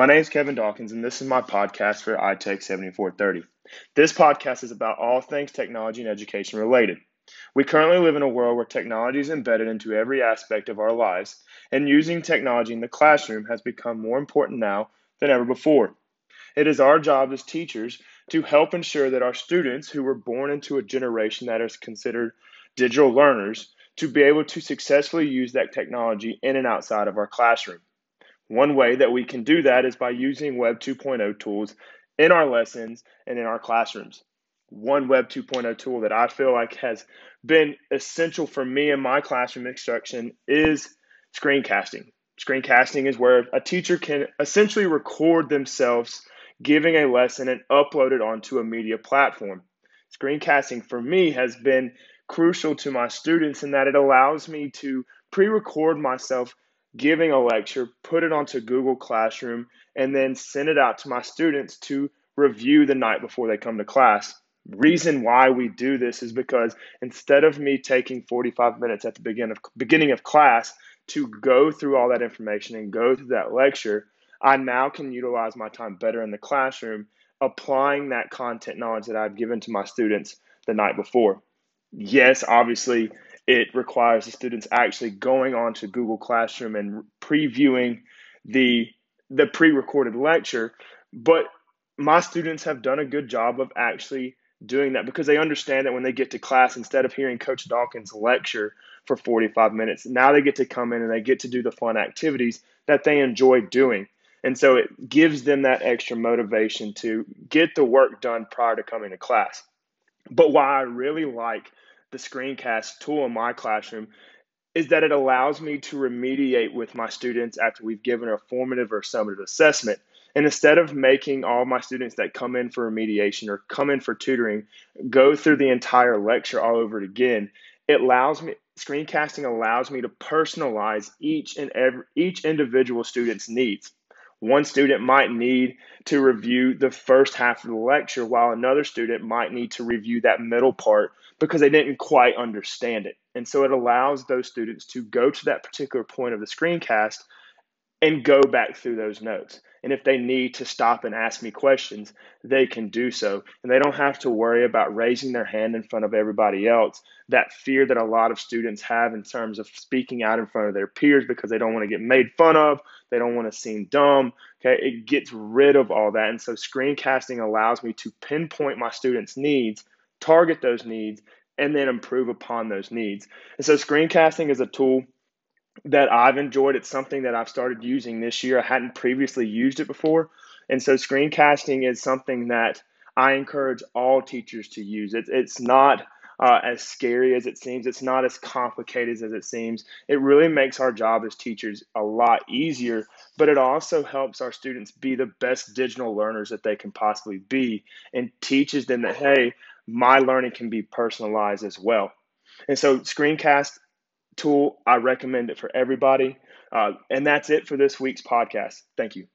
My name is Kevin Dawkins, and this is my podcast for iTech 7430. This podcast is about all things technology and education related. We currently live in a world where technology is embedded into every aspect of our lives, and using technology in the classroom has become more important now than ever before. It is our job as teachers to help ensure that our students who were born into a generation that is considered digital learners to be able to successfully use that technology in and outside of our classroom. One way that we can do that is by using Web 2.0 tools in our lessons and in our classrooms. One Web 2.0 tool that I feel like has been essential for me in my classroom instruction is screencasting. Screencasting is where a teacher can essentially record themselves giving a lesson and upload it onto a media platform. Screencasting for me has been crucial to my students in that it allows me to pre record myself giving a lecture, put it onto Google Classroom, and then send it out to my students to review the night before they come to class. Reason why we do this is because instead of me taking 45 minutes at the begin of, beginning of class to go through all that information and go through that lecture, I now can utilize my time better in the classroom, applying that content knowledge that I've given to my students the night before. Yes, obviously, it requires the students actually going on to Google Classroom and previewing the the pre-recorded lecture, but my students have done a good job of actually doing that because they understand that when they get to class, instead of hearing Coach Dawkins lecture for 45 minutes, now they get to come in and they get to do the fun activities that they enjoy doing. And so it gives them that extra motivation to get the work done prior to coming to class. But why I really like the screencast tool in my classroom is that it allows me to remediate with my students after we've given a formative or summative assessment. And instead of making all my students that come in for remediation or come in for tutoring go through the entire lecture all over again, it allows me screencasting allows me to personalize each and every each individual student's needs. One student might need to review the first half of the lecture, while another student might need to review that middle part because they didn't quite understand it. And so it allows those students to go to that particular point of the screencast and go back through those notes. And if they need to stop and ask me questions, they can do so. And they don't have to worry about raising their hand in front of everybody else. That fear that a lot of students have in terms of speaking out in front of their peers because they don't want to get made fun of, they don't want to seem dumb. Okay, it gets rid of all that. And so screencasting allows me to pinpoint my students' needs, target those needs, and then improve upon those needs. And so screencasting is a tool that I've enjoyed. It's something that I've started using this year. I hadn't previously used it before. And so screencasting is something that I encourage all teachers to use. It, it's not uh, as scary as it seems, it's not as complicated as it seems. It really makes our job as teachers a lot easier, but it also helps our students be the best digital learners that they can possibly be and teaches them that, hey, my learning can be personalized as well. And so, screencast tool. I recommend it for everybody. Uh, and that's it for this week's podcast. Thank you.